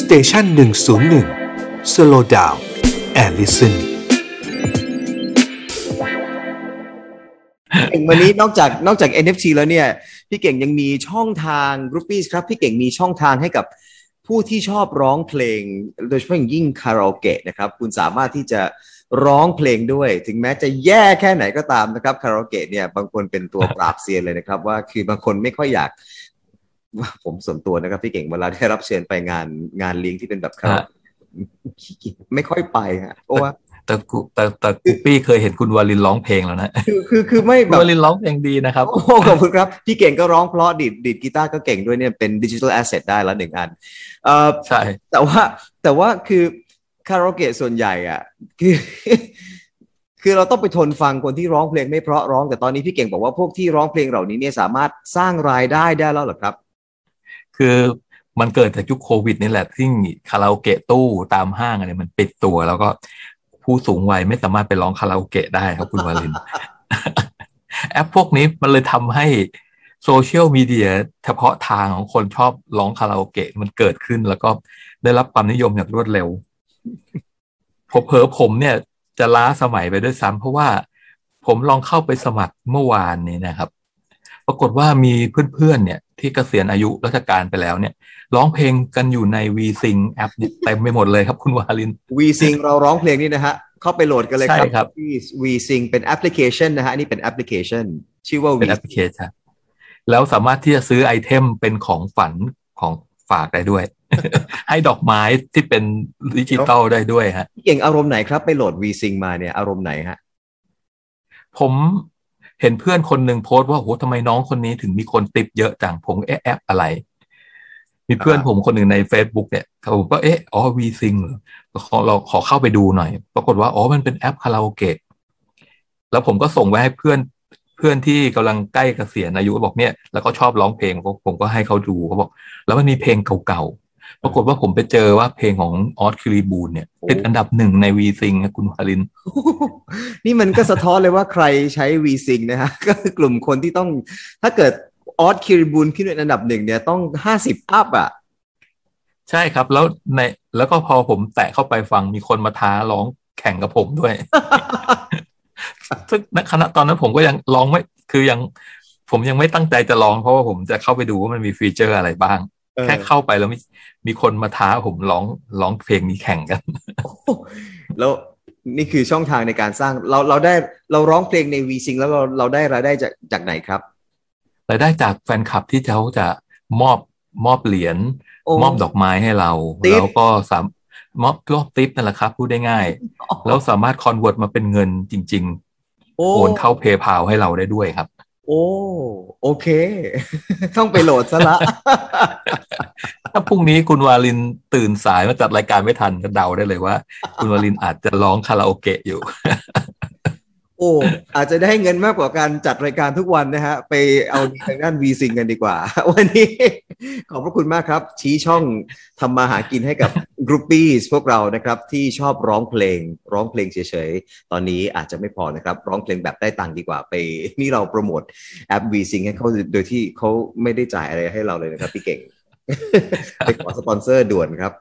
station หนึ่งศูนย์หนึ่ง slow down and listen วันนี้นอกจากนอกจาก NFT แล้วเนี่ย พี่เก่งยังมีช่องทาง groupie ครับ พี่เก่งมีช่องทางให้กับผู้ที่ชอบร้องเพลง โดยเฉพาะยิ่งคาราโอเกะนะครับ คุณสามารถที่จะร้องเพลงด้วย ถึงแม้จะแย่แค่ไหนก็ตามนะครับคาราโอเกะเนี่ยบางคนเป็นตัวปราบเซียนเลยนะครับ ว่าคือบางคนไม่ค่อยอยาก ผมส่วนตัวนะครับพี่เก่งเวลาได้รับเชิญไปงานงานเลี้ยงที่เป็นแบบคาราไม่ค่อยไปฮะเพราะว่าแต่แต่แต่กูปี้เคยเห็นคุณวาลินร้องเพลงแล้วนะคือคือคือไม่แบบวาลินร้องเพลงดีนะครับโอ้ขอบคุณครับ พี่เก่งก็ร้องเพราะดีดดีดกีตาร์ก็เก่งด้วยเนี่ยเป็นดิจิทัลแอสเซทได้แล้วหนึ่งอันเออใช่แต่ว่าแต่ว่าคือคาราโอเกะส่วนใหญ่อะ คือ คือเราต้องไปทนฟังคนที่ร้องเพลงไม่เพราะร้องแต่ตอนนี้พี่เก่งบอกว่าพวกที่ร้องเพลงเหล่านี้เนี่ยสามารถสร้างรายได้ได้แล้วหรอครับ คือมันเกิดจากยุคโควิดนี่แหละที่คาราโอเกะตู้ตามห้างอะไรมันปิดตัว แล้วก็ผู้สูงวัยไม่สามารถไปร้องคาราโอเกะได้ครับคุณวาลิน แอปพวกนี้มันเลยทำให้โซเชียลมีเดียเฉพาะทางของคนชอบร้องคาราโอเกะมันเกิดขึ้นแล้วก็ได้รับความนิยมอย่างรวดเร็วผมเผลอผมเนี่ยจะล้าสมัยไปด้วยซ้ำเพราะว่าผมลองเข้าไปสมัครเมื่อวานนี้นะครับ ปรากฏว่ามีเพื่อนๆเนี่ย ที่เกษียณอายุราชการไปแล้วเนี่ย ร้องเพลงกันอยู่ใน v s i n g แอปเต็มไปหมดเลยครับคุณวาลิน v s i n g เราร้องเพลงนี้นะฮะ เข้าไปโหลดกันเลยครับครับที่ v s i n g เป็นแอปพลิเคชันนะฮะนี่เป็นแอปพลิเคชัน ชื่อว่าเป็นแอปพลิเคชันแล้วสามารถที่จะซื้อ item เป็นของขวัญของฝากได้ด้วย ให้ดอกไม้ที่เป็นดิจิตอลได้ด้วยฮะเก่งอารมณ์ไหนครับ ไปโหลด v s i n g มาเนี่ยอารมณ์ไหนฮะผม เห็นเพื่อนคนหนึ่งโพสต์ว่าโหทำไมน้องคนนี้ถึงมีคนติดเยอะจังผมแอบอะไร มีเพื่อนผมคนหนึ่งใน Facebook เนี่ยผมก็เอ๊ะอ๋อวีซิงเหรอขอเราขอเข้าไปดูหน่อย ปรากฏว่าอ๋อมันเป็นแอปคาราโอเกะแล้วผมก็ส่งไว้ให้เพื่อนเพื่อนที่กำลังใกล้เกษียณอายุบอกเนี่ยแล้วก็ชอบร้องเพลงผมก็ให้เขาดูเขาบอก แล้วมันมีเพลงเก่าๆ ปรากฏว่าผมไปเจอว่าเพลงของออสคิริบูนเนี่ยเป็นอันดับหนึ่งในวีซิงคุณวาลิน นี่มันก็สะท้อนเลยว่าใครใช้วีซิงนะฮะ ก็คือกลุ่มคนที่ต้อง ถ้าเกิดออสคิริบูนขึ้นเป็นอันดับหนึ่งเนี่ยต้องห้าสิบอัพอะ ใช่ครับแล้วในแล้วก็พอผมแตะเข้าไปฟังมีคนมาท้าร้องแข่งกับผมด้วยซึ่งณขณะตอนนั้นผมก็ยังลองไม่คือยังผมยังไม่ตั้งใจจะลองเพราะว่าผมจะเข้าไปดูว่ามันมีฟีเจอร์อะไรบ้าง แค่เข้าไปแล้วมีมีคนมาท้าผมร้องร้องเพลงนี้แข่งกัน แล้วนี่คือช่องทางในการสร้างเราเราได้เราร้องเพลงใน WeSing แล้วเราเราได้รายได้จากจากไหนครับรายได้จากแฟนคลับที่เขาจะมอบมอบเหรียญมอบดอกไม้ให้เรา แล้วก็สามมอบรอบทิปนั่นแหละครับพูดได้ง่าย แล้วสามารถ convert มาเป็นเงินจริง ๆ โอนเข้า PayPal ให้เราได้ด้วยครับ โอ้ โอเค ต้องไปโหลดซะละถ้าพรุ่งนี้คุณวาลินตื่นสายมาจัดรายการไม่ทันก็เดาได้เลยว่า คุณวาลินอาจจะร้องคาราโอเกะอยู่ โอ้อาจจะได้เงินมากกว่าการจัดรายการทุกวันนะฮะ ไปเอาทางด้าน WeSing กันดีกว่า วันนี้ขอบพระคุณมากครับ ชี้ช่องทำมาหากินให้กับ groupie พวกเรานะครับ ที่ชอบร้องเพลง ร้องเพลงเฉยๆ ตอนนี้อาจจะไม่พอนะครับ ร้องเพลงแบบได้ตังค์ดีกว่าไป นี่เราโปรโมทแอปวีซิงให้เขาโดยที่เขาไม่ได้จ่ายอะไรให้เราเลยนะครับพี่เก่งไปขอสปอนเซอร์ด่วนครับ